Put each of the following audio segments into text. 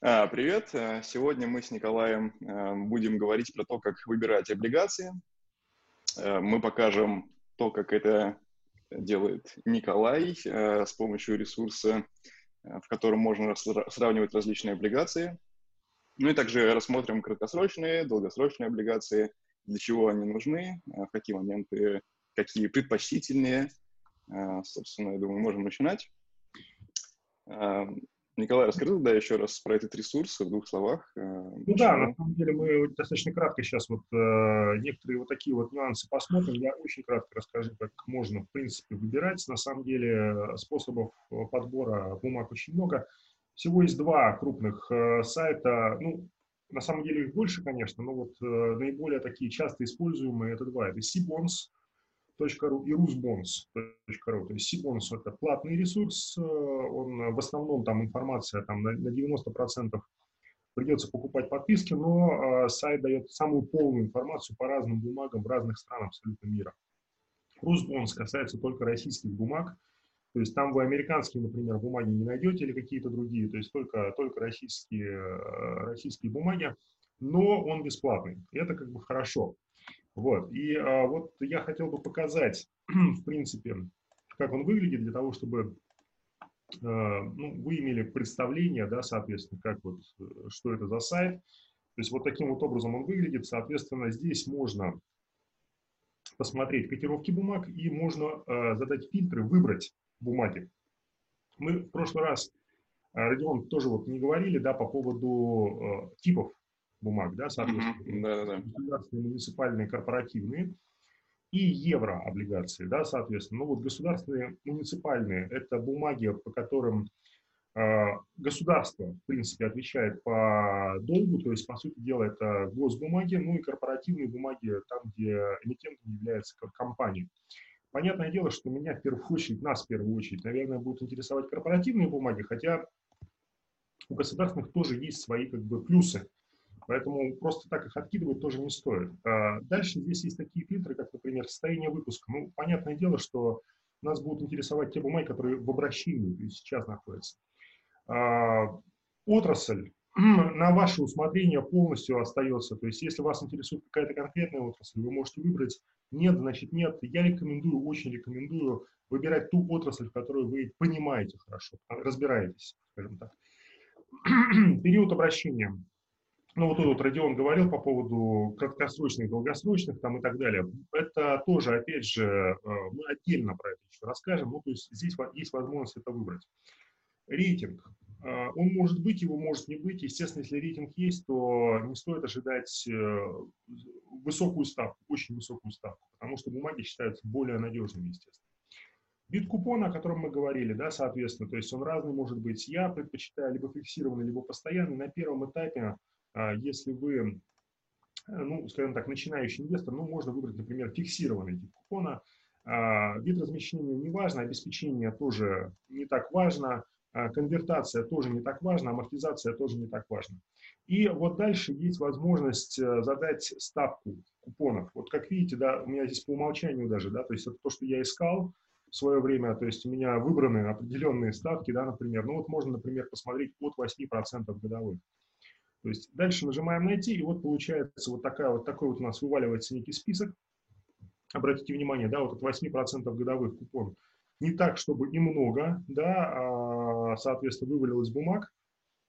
А, привет! А, сегодня мы с Николаем а, будем говорить про то, как выбирать облигации. Мы покажем то, как это делает Николай с помощью ресурса, в котором можно сравнивать различные облигации. Ну и также рассмотрим краткосрочные, долгосрочные облигации, для чего они нужны, в какие моменты, какие предпочтительнее. Собственно, я думаю, можем начинать. Николай, расскажи тогда еще раз про этот ресурс в двух словах. Э, ну да, на самом деле мы достаточно кратко сейчас вот э, некоторые вот такие вот нюансы посмотрим. Я очень кратко расскажу, как можно, в принципе, выбирать. На самом деле способов подбора бумаг очень много. Всего есть два крупных э, сайта. Ну, на самом деле их больше, конечно, но вот э, наиболее такие часто используемые это два. Это Cbonds, .ru и rusbonds.ru. То есть Sibonds это платный ресурс, э, он в основном там информация там на, на 90% придется покупать подписки, но э, сайт дает самую полную информацию по разным бумагам в разных странах абсолютно мира. Rusbonds касается только российских бумаг, то есть там вы американские, например, бумаги не найдете или какие-то другие, то есть только, только российские, э, российские бумаги, но он бесплатный. И это как бы хорошо. Вот. И а, вот я хотел бы показать, в принципе, как он выглядит, для того, чтобы а, ну, вы имели представление, да, соответственно, как вот, что это за сайт. То есть вот таким вот образом он выглядит. Соответственно, здесь можно посмотреть котировки бумаг и можно а, задать фильтры, выбрать бумаги. Мы в прошлый раз, а, Родион, тоже вот не говорили, да, по поводу а, типов бумаг, да, соответственно, mm-hmm. да, да, да. государственные, муниципальные, корпоративные, и еврооблигации, да, соответственно. Ну вот государственные, муниципальные – это бумаги, по которым э, государство, в принципе, отвечает по долгу, то есть, по сути дела, это госбумаги, ну и корпоративные бумаги, там, где эмитентом является компания. Понятное дело, что меня в первую очередь, нас в первую очередь, наверное, будут интересовать корпоративные бумаги, хотя у государственных тоже есть свои как бы плюсы. Поэтому просто так их откидывать тоже не стоит. А дальше здесь есть такие фильтры, как, например, состояние выпуска. Ну, понятное дело, что нас будут интересовать те бумаги, которые в обращении сейчас находятся. А, отрасль на ваше усмотрение полностью остается. То есть, если вас интересует какая-то конкретная отрасль, вы можете выбрать нет, значит нет. Я рекомендую, очень рекомендую выбирать ту отрасль, в которой вы понимаете хорошо, разбираетесь, скажем так. Период обращения. Ну, вот тут вот Родион говорил по поводу краткосрочных, долгосрочных там и так далее. Это тоже, опять же, э, мы отдельно про это еще расскажем. Ну, то есть здесь есть возможность это выбрать. Рейтинг. Э, он может быть, его может не быть. Естественно, если рейтинг есть, то не стоит ожидать э, высокую ставку, очень высокую ставку, потому что бумаги считаются более надежными, естественно. Вид купона, о котором мы говорили, да, соответственно, то есть он разный может быть. Я предпочитаю либо фиксированный, либо постоянный. На первом этапе если вы, э, ну, скажем так, начинающий инвестор, ну, можно выбрать, например, фиксированный тип купона. А, вид размещения не важно, обеспечение тоже не так важно, а, конвертация тоже не так важна, амортизация тоже не так важна. И вот дальше есть возможность э, задать ставку купонов. Вот как видите, да, у меня здесь по умолчанию даже, да, то есть это то, что я искал в свое время, то есть у меня выбраны определенные ставки, да, например, ну вот можно, например, посмотреть от 8% годовых. То есть дальше нажимаем «Найти», и вот получается вот, такая, вот такой вот у нас вываливается некий список. Обратите внимание, да, вот от 8% годовых купон. Не так, чтобы и много, да, а, соответственно, вывалилось бумаг,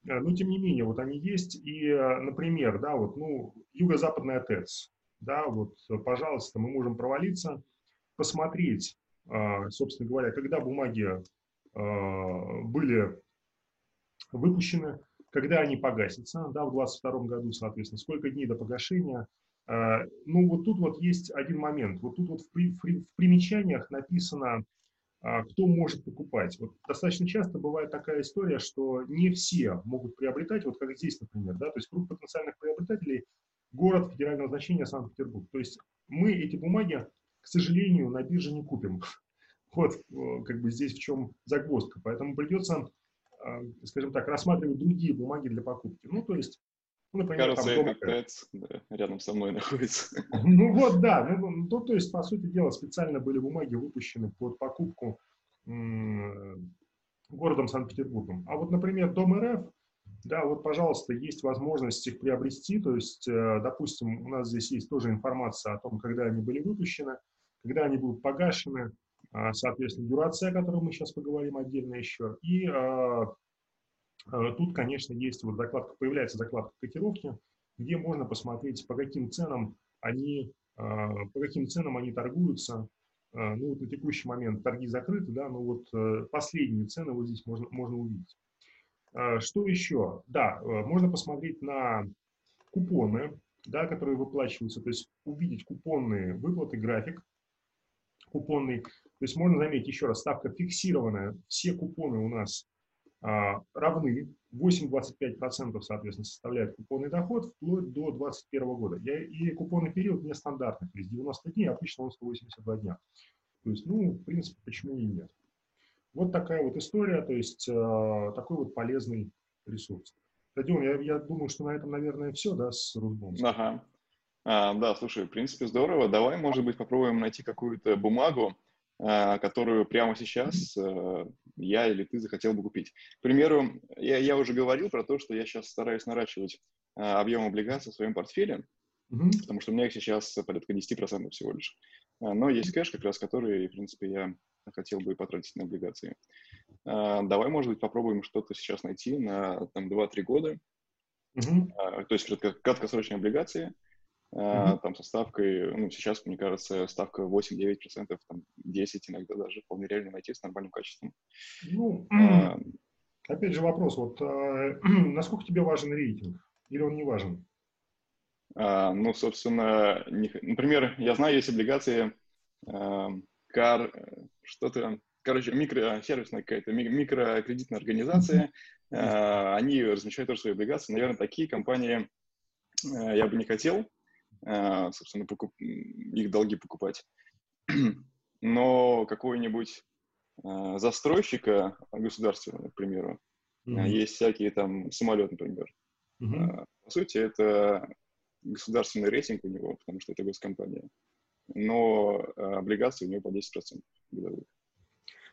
а, но тем не менее, вот они есть. И, например, да, вот, ну, юго-западная ТЭЦ, да, вот, пожалуйста, мы можем провалиться, посмотреть, а, собственно говоря, когда бумаги были выпущены, когда они погасятся, да, в 2022 году, соответственно, сколько дней до погашения. А, ну, вот тут вот есть один момент. Вот тут вот в, в примечаниях написано, а, кто может покупать. Вот достаточно часто бывает такая история, что не все могут приобретать, вот как здесь, например, да, то есть круг потенциальных приобретателей – город федерального значения Санкт-Петербург. То есть мы эти бумаги, к сожалению, на бирже не купим. Вот как бы здесь в чем загвоздка. Поэтому придется скажем так, рассматривать другие бумаги для покупки. Ну, то есть, ну, например, Кажется, там, дом... да, рядом со мной находится. Ну вот, да, ну, ну, то, то есть, по сути дела, специально были бумаги выпущены под покупку городом Санкт-Петербургом. А вот, например, Дом РФ, Да, вот, пожалуйста, есть возможность их приобрести. То есть, э, допустим, у нас здесь есть тоже информация о том, когда они были выпущены, когда они будут погашены, соответственно, дюрация, о которой мы сейчас поговорим отдельно еще. И а, а, тут, конечно, есть вот закладка, появляется закладка котировки, где можно посмотреть, по каким ценам они, по каким ценам они торгуются. Ну, вот на текущий момент торги закрыты, да, но вот э, последние цены вот здесь можно, можно увидеть. Что еще? Да, э, можно посмотреть на купоны, да, которые выплачиваются, то есть увидеть купонные выплаты, график, купонный. То есть можно заметить, еще раз, ставка фиксированная. Все купоны у нас а, равны. 8-25% соответственно составляет купонный доход вплоть до 2021 года. Я, и купонный период нестандартный, то есть 90 дней, обычно он 182 дня. То есть, ну, в принципе, почему и нет. Вот такая вот история, то есть э, такой вот полезный ресурс. Родион, я, я думаю, что на этом, наверное, все, да, с Русбонским. Ага. А, да, слушай, в принципе, здорово. Давай, может быть, попробуем найти какую-то бумагу, а, которую прямо сейчас а, я или ты захотел бы купить. К примеру, я, я уже говорил про то, что я сейчас стараюсь наращивать а, объем облигаций в своем портфеле, mm-hmm. потому что у меня их сейчас порядка 10% всего лишь. А, но есть кэш, как раз который, в принципе, я хотел бы потратить на облигации. Давай, может быть, попробуем что-то сейчас найти на там, 2-3 года. Mm-hmm. То есть краткосрочные облигации – Mm-hmm. Там со ставкой, ну, сейчас, мне кажется, ставка 8-9%, там 10 иногда даже вполне реально найти с нормальным качеством. Ну, а, опять же вопрос, вот а, насколько тебе важен рейтинг или он не важен? А, ну, собственно, не, например, я знаю, есть облигации а, кар, что-то, короче, микросервисная какая-то, микрокредитная организация, а, они размещают тоже свои облигации. Наверное, такие компании а, я бы не хотел, собственно, покуп... их долги покупать. Но какой-нибудь э, застройщика государственного, к примеру, mm-hmm. есть всякие там самолет, например. Mm-hmm. По сути, это государственный рейтинг у него, потому что это госкомпания. Но облигации у него по 10% годовых.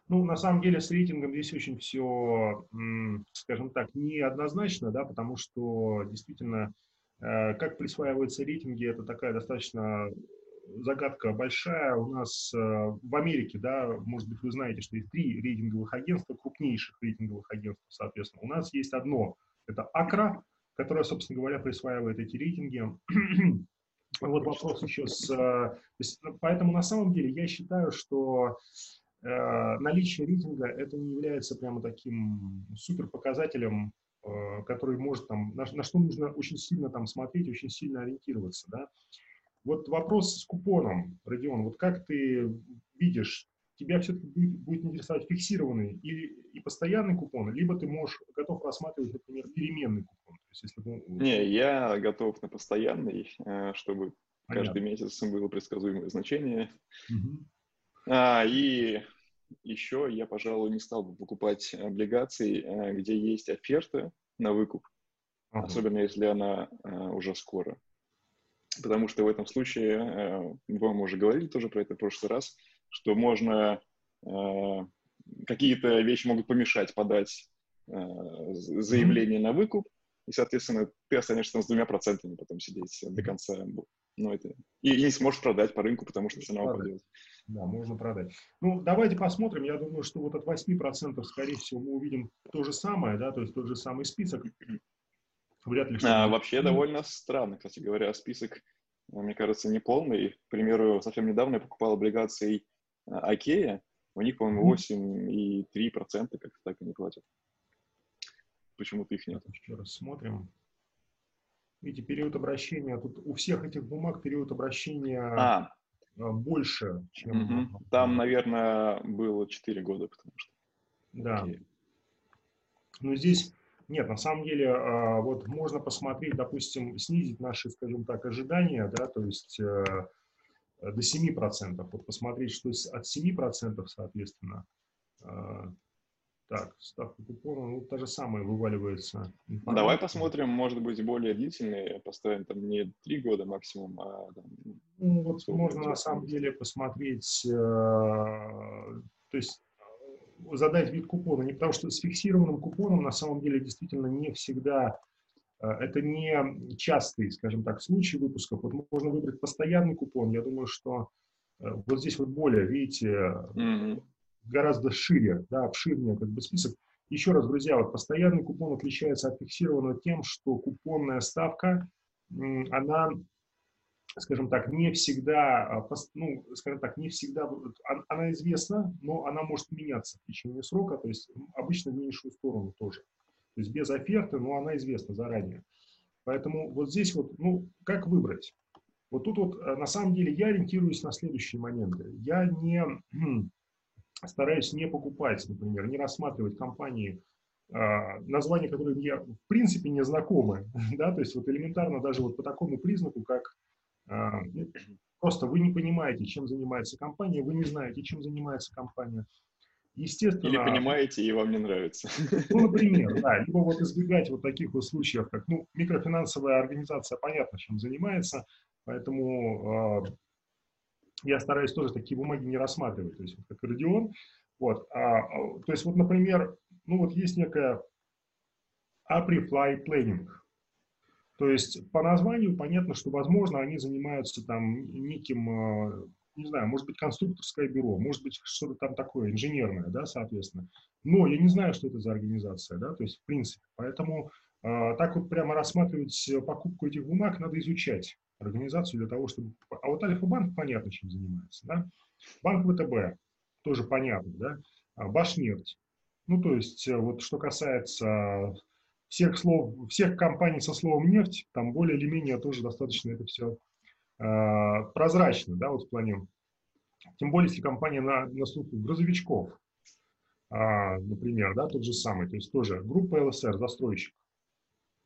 Ну, на самом деле, с рейтингом здесь очень все, скажем так, неоднозначно, да, потому что действительно как присваиваются рейтинги, это такая достаточно загадка большая. У нас э, в Америке, да, может быть, вы знаете, что есть три рейтинговых агентства, крупнейших рейтинговых агентств, соответственно. У нас есть одно, это Акра, которое, собственно говоря, присваивает эти рейтинги. Вот вопрос еще с... Э, поэтому на самом деле я считаю, что наличие рейтинга это не является прямо таким супер показателем Э, который может там, на, на что нужно очень сильно там смотреть, очень сильно ориентироваться, да. Вот вопрос с купоном, Родион, вот как ты видишь, тебя все-таки будет, будет интересовать фиксированный или и постоянный купон, либо ты можешь готов рассматривать, например, переменный купон. То есть, если ты... Не, я готов на постоянный, э, чтобы Понятно. каждый месяц было предсказуемое значение. Угу. А, и еще я, пожалуй, не стал бы покупать облигации, э, где есть оферта на выкуп, ага. особенно если она э, уже скоро. Потому что в этом случае, э, мы уже говорили тоже про это в прошлый раз, что можно какие-то вещи могут помешать подать заявление mm-hmm. на выкуп, и, соответственно, ты останешься с двумя процентами потом сидеть до конца. Ну, это... и, и не сможешь продать по рынку, потому что цена упадет. Да, можно продать. Ну, давайте посмотрим. Я думаю, что вот от 8%, скорее всего, мы увидим то же самое, да, то есть тот же самый список. Вряд ли. А, вообще довольно странно, кстати говоря, список, мне кажется, не полный. К примеру, совсем недавно я покупал облигации Акея, у них, по-моему, 8,3% как-то так они платят. Почему-то их нет. Еще раз смотрим. Видите, период обращения, тут у всех этих бумаг период обращения... А, Э, больше, чем... Угу. Там, наверное, было 4 года, потому что... Да. Окей. Но здесь... Нет, на самом деле, а, вот можно посмотреть, допустим, снизить наши, скажем так, ожидания, да, то есть э, до 7%. Вот посмотреть, что от 7%, соответственно, а, так, ставка купона, ну, та же самая вываливается. Информация. Давай посмотрим, может быть, более длительные, поставим там не три года максимум, а там, Ну, вот можно на самом деле посмотреть, э, то есть задать вид купона, не потому что с фиксированным купоном на самом деле действительно не всегда, э, это не частый, скажем так, случай выпусков. Вот можно выбрать постоянный купон. Я думаю, что э, вот здесь вот более, видите, mm-hmm. Гораздо шире, да, обширнее как бы список. Еще раз, друзья, вот постоянный купон отличается от фиксированного тем, что купонная ставка, она скажем так, не всегда, а, ну, скажем так, не всегда, она известна, но она может меняться в течение срока, то есть обычно в меньшую сторону тоже. То есть без оферты, но она известна заранее. Поэтому вот здесь вот, ну, как выбрать? Вот тут вот, э, на самом деле, я ориентируюсь на следующие моменты. Я не стараюсь не покупать, например, не рассматривать компании, а, названия, которые мне в принципе не знакомы, да, то есть вот элементарно даже вот по такому признаку, как а, просто вы не понимаете, чем занимается компания, вы не знаете, чем занимается компания. Естественно, Или понимаете, и вам не нравится. Ну, например, да, либо вот избегать вот таких вот случаев, как, ну, микрофинансовая организация, понятно, чем занимается, поэтому э, я стараюсь тоже такие бумаги не рассматривать, то есть как Родион, вот, а, то есть вот, например, ну вот есть некая Apri-Fly Planning, то есть по названию понятно, что, возможно, они занимаются там неким, э, не знаю, может быть, конструкторское бюро, может быть, что-то там такое, инженерное, да, соответственно. Но я не знаю, что это за организация, да, то есть в принципе. Поэтому э, так вот прямо рассматривать покупку этих бумаг надо изучать организацию для того, чтобы... А вот Альфа-банк понятно, чем занимается, да. Банк ВТБ тоже понятно, да. А Башнефть. Ну, то есть, э, вот что касается всех слов, всех компаний со словом нефть, там более или менее тоже достаточно это все э, а, прозрачно, да, вот в плане, тем более, если компания на, на слуху грузовичков, э, например, да, тот же самый, то есть тоже группа ЛСР, застройщик,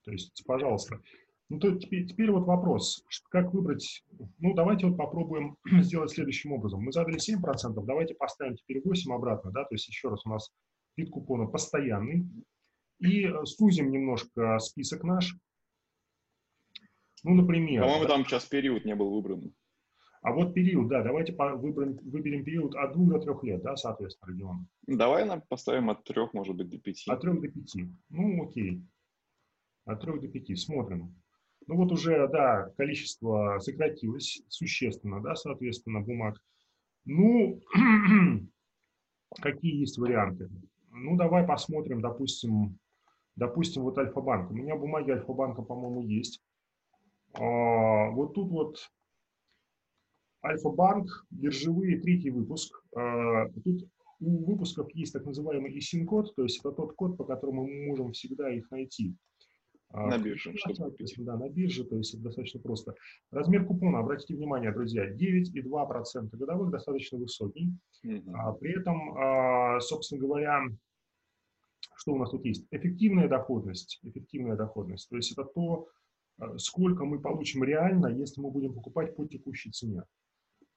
то есть, пожалуйста. Ну, то теперь, теперь вот вопрос, как выбрать, ну, давайте вот попробуем сделать следующим образом. Мы задали 7%, давайте поставим теперь 8 обратно, да, то есть еще раз у нас вид купона постоянный, и э, сузим немножко список наш. Ну, например... По-моему, там сейчас период не был выбран. А вот период, да, давайте выберем, выберем период от двух до трех лет, да, соответственно, регион. Давай нам поставим от трех, может быть, до пяти. От трех до пяти. Ну, окей. От трех до пяти. Смотрим. Ну вот уже, да, количество сократилось существенно, да, соответственно, бумаг. Ну, какие есть варианты? Ну, давай посмотрим, допустим, Допустим, вот Альфа-банк. У меня бумаги Альфа-банка, по-моему, есть. А, вот тут вот Альфа-банк, биржевые, третий выпуск. А, тут у выпусков есть так называемый ISIN-код, то есть это тот код, по которому мы можем всегда их найти. А, на бирже, чтобы купить. Да, на бирже, то есть это достаточно просто. Размер купона, обратите внимание, друзья, 9,2% годовых, достаточно высокий. Угу. А, при этом, собственно говоря, что у нас тут есть? Эффективная доходность. Эффективная доходность. То есть это то, э, сколько мы получим реально, если мы будем покупать по текущей цене.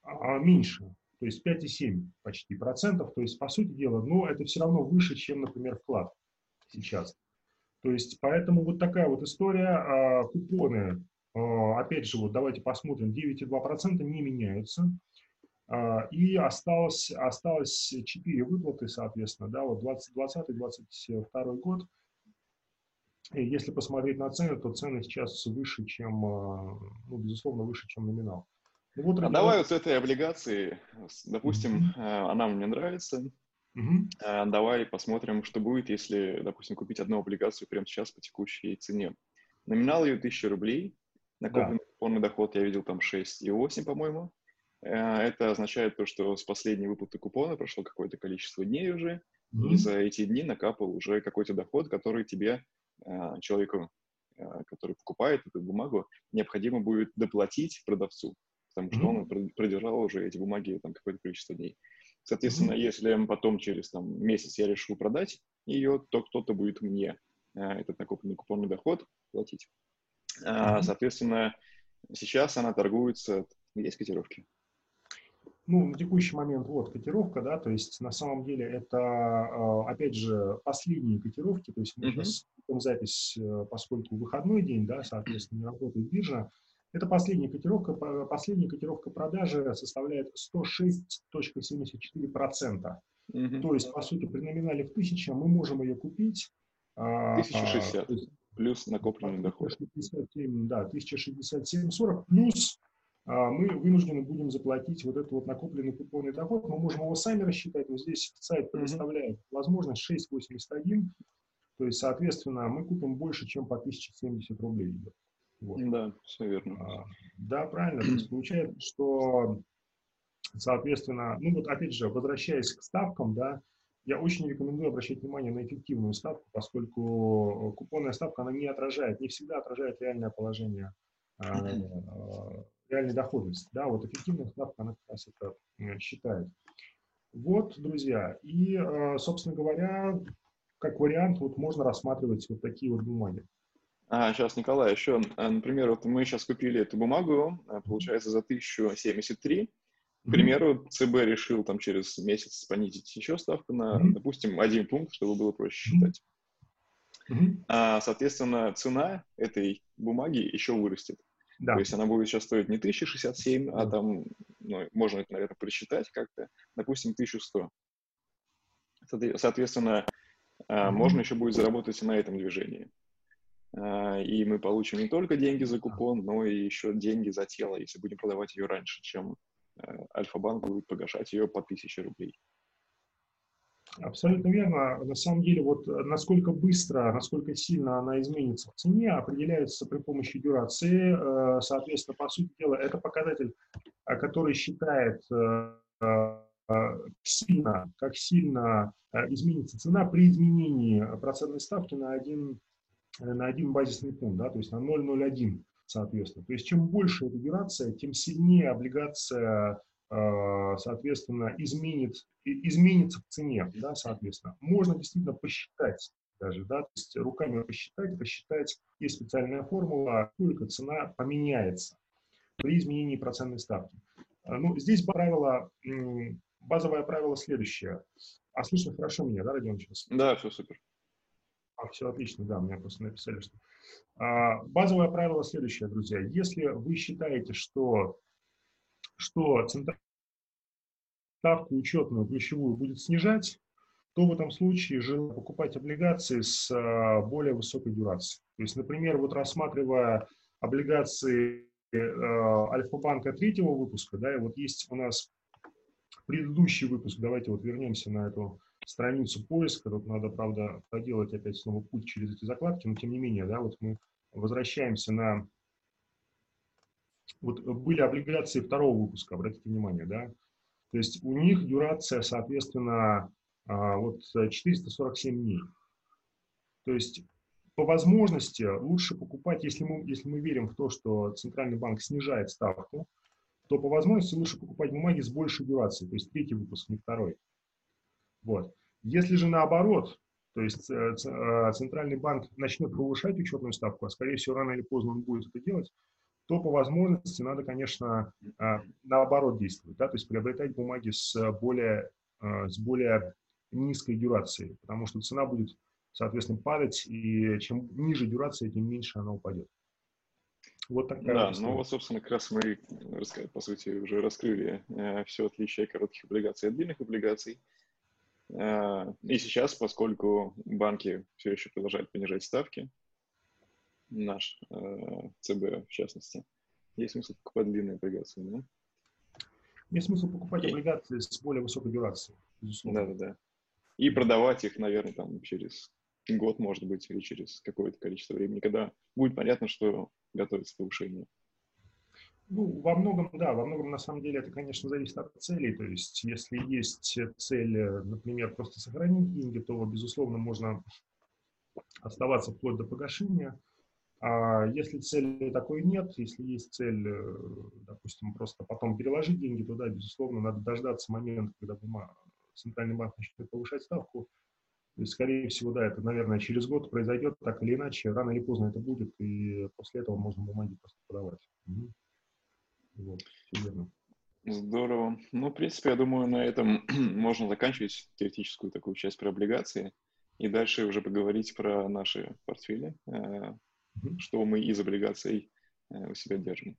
А меньше. То есть 5,7 почти процентов. То есть, по сути дела, но это все равно выше, чем, например, вклад сейчас. То есть, поэтому вот такая вот история. А, купоны, а, опять же, вот давайте посмотрим, 9,2% не меняются. А, и осталось, осталось 4 выплаты, соответственно, да, вот 2020-2022 год. И если посмотреть на цены, то цены сейчас выше, чем, ну, безусловно, выше, чем номинал. Ну, вот, а давай вот этой облигации, допустим, mm-hmm. она мне нравится, mm-hmm. давай посмотрим, что будет, если, допустим, купить одну облигацию прямо сейчас по текущей цене. Номинал ее 1000 рублей, накопленный да. полный доход я видел там 6,8, по-моему. Э, это означает то, что с последней выплаты купона прошло какое-то количество дней уже, mm-hmm. и за эти дни накапал уже какой-то доход, который тебе, э, человеку, э, который покупает эту бумагу, необходимо будет доплатить продавцу, потому что mm-hmm. он продержал уже эти бумаги там какое-то количество дней. Соответственно, mm-hmm. если потом через там, месяц я решу продать ее, то кто-то будет мне этот накопленный купонный доход платить. Mm-hmm. Соответственно, сейчас она торгуется, есть котировки? ну, на текущий момент вот котировка, да, то есть на самом деле это, а, опять же, последние котировки, то есть мы mm-hmm. сейчас запись, э, поскольку выходной день, да, соответственно, не работает биржа, это последняя котировка, последняя котировка продажи составляет 106.74%. Угу. То есть, по сути, при номинале в 1000 мы можем ее купить. 1060 а, плюс накопленный доход. 1067, да, 1067,40 плюс а, мы вынуждены будем заплатить вот этот вот накопленный купонный доход. Мы можем его сами рассчитать, но здесь сайт предоставляет mm-hmm. возможность 6,81. То есть, соответственно, мы купим больше, чем по 1070 рублей. Вот. Да, все верно. А, да, правильно. То есть получается, что, соответственно, ну вот опять же, возвращаясь к ставкам, да, я очень рекомендую обращать внимание на эффективную ставку, поскольку купонная ставка, она не отражает, не всегда отражает реальное положение а, реальной доходности. Да, вот эффективная ставка, она как раз это э, считает. Вот, друзья, и, э, собственно говоря, как вариант, вот можно рассматривать вот такие вот бумаги. А, сейчас, Николай, еще, э, например, вот мы сейчас купили эту бумагу, получается, за 1073. К примеру, ЦБ решил там через месяц понизить еще ставку на, mm-hmm. допустим, один пункт, чтобы было проще считать. Mm-hmm. А, соответственно, цена этой бумаги еще вырастет. Да. То есть она будет сейчас стоить не 1067, а там, ну, можно это, наверное, просчитать как-то, допустим, 1100. Соответственно, mm-hmm. можно еще будет заработать на этом движении. А, и мы получим не только деньги за купон, но и еще деньги за тело, если будем продавать ее раньше, чем э, Альфа-банк будет погашать ее по 1000 рублей. Абсолютно верно. На самом деле, вот э, насколько быстро, насколько сильно она изменится в цене, определяется при помощи дюрации. Э, соответственно, по сути дела, это показатель, который считает сильно, как сильно изменится цена при изменении процентной ставки на один, на один базисный пункт, да, то есть на 0,01 соответственно. То есть чем больше эта тем сильнее облигация Э, соответственно, изменит, изменится в цене, да, соответственно. Можно действительно посчитать даже, да, то есть руками посчитать, посчитать, есть специальная формула, сколько цена поменяется при изменении процентной ставки. Э, ну, здесь правило, базовое правило следующее. А слышно хорошо меня, да, Родион, сейчас? Да, все супер. А, все отлично, да, мне просто написали, что... А, базовое правило следующее, друзья. Если вы считаете, что что центральная ставку учетную ключевую будет снижать, то в этом случае желательно покупать облигации с а, более высокой дюрацией. То есть, например, вот рассматривая облигации э, Альфа-банка третьего выпуска, да, и вот есть у нас предыдущий выпуск, давайте вот вернемся на эту страницу поиска, тут надо, правда, проделать опять снова путь через эти закладки, но тем не менее, да, вот мы возвращаемся на вот были облигации второго выпуска, обратите внимание, да, то есть у них дюрация, соответственно, а, вот 447 дней. То есть по возможности лучше покупать, если мы, если мы верим в то, что Центральный банк снижает ставку, то по возможности лучше покупать бумаги с большей дюрацией, то есть третий выпуск, не второй. Вот. Если же наоборот, то есть э, э, Центральный банк начнет повышать учетную ставку, а скорее всего рано или поздно он будет это делать, то по возможности надо, конечно, а, наоборот действовать, да, то есть приобретать бумаги с более, с более низкой дюрацией, потому что цена будет, соответственно, падать, и чем ниже дюрация, тем меньше она упадет. Вот такая Да, ну вот, собственно, как раз мы, по сути, уже раскрыли э, все отличие коротких облигаций от длинных облигаций. Э, и сейчас, поскольку банки все еще продолжают понижать ставки, наш э, ЦБ, в частности. Есть смысл покупать длинные облигации, да? Есть смысл покупать облигации с более высокой дюрацией, безусловно. Да, да, да. И продавать их, наверное, там через год, может быть, или через какое-то количество времени, когда будет понятно, что готовится повышение. Ну, во многом, да, во многом на самом деле это, конечно, зависит от целей. То есть, если есть цель, например, просто сохранить деньги, то, безусловно, можно оставаться вплоть до погашения. А если цели такой нет, если есть цель, э, допустим, просто потом переложить деньги туда, безусловно, надо дождаться момента, когда центральный банк начнет повышать ставку. И, скорее всего, да, это, наверное, через год произойдет, так или иначе, рано или поздно это будет, и после этого можно бумаги просто продавать. Вот, верно. Здорово. Ну, в принципе, я думаю, на этом можно заканчивать теоретическую такую часть про облигации и дальше уже поговорить про наши портфели, э, что мы из облигаций э, у себя держим.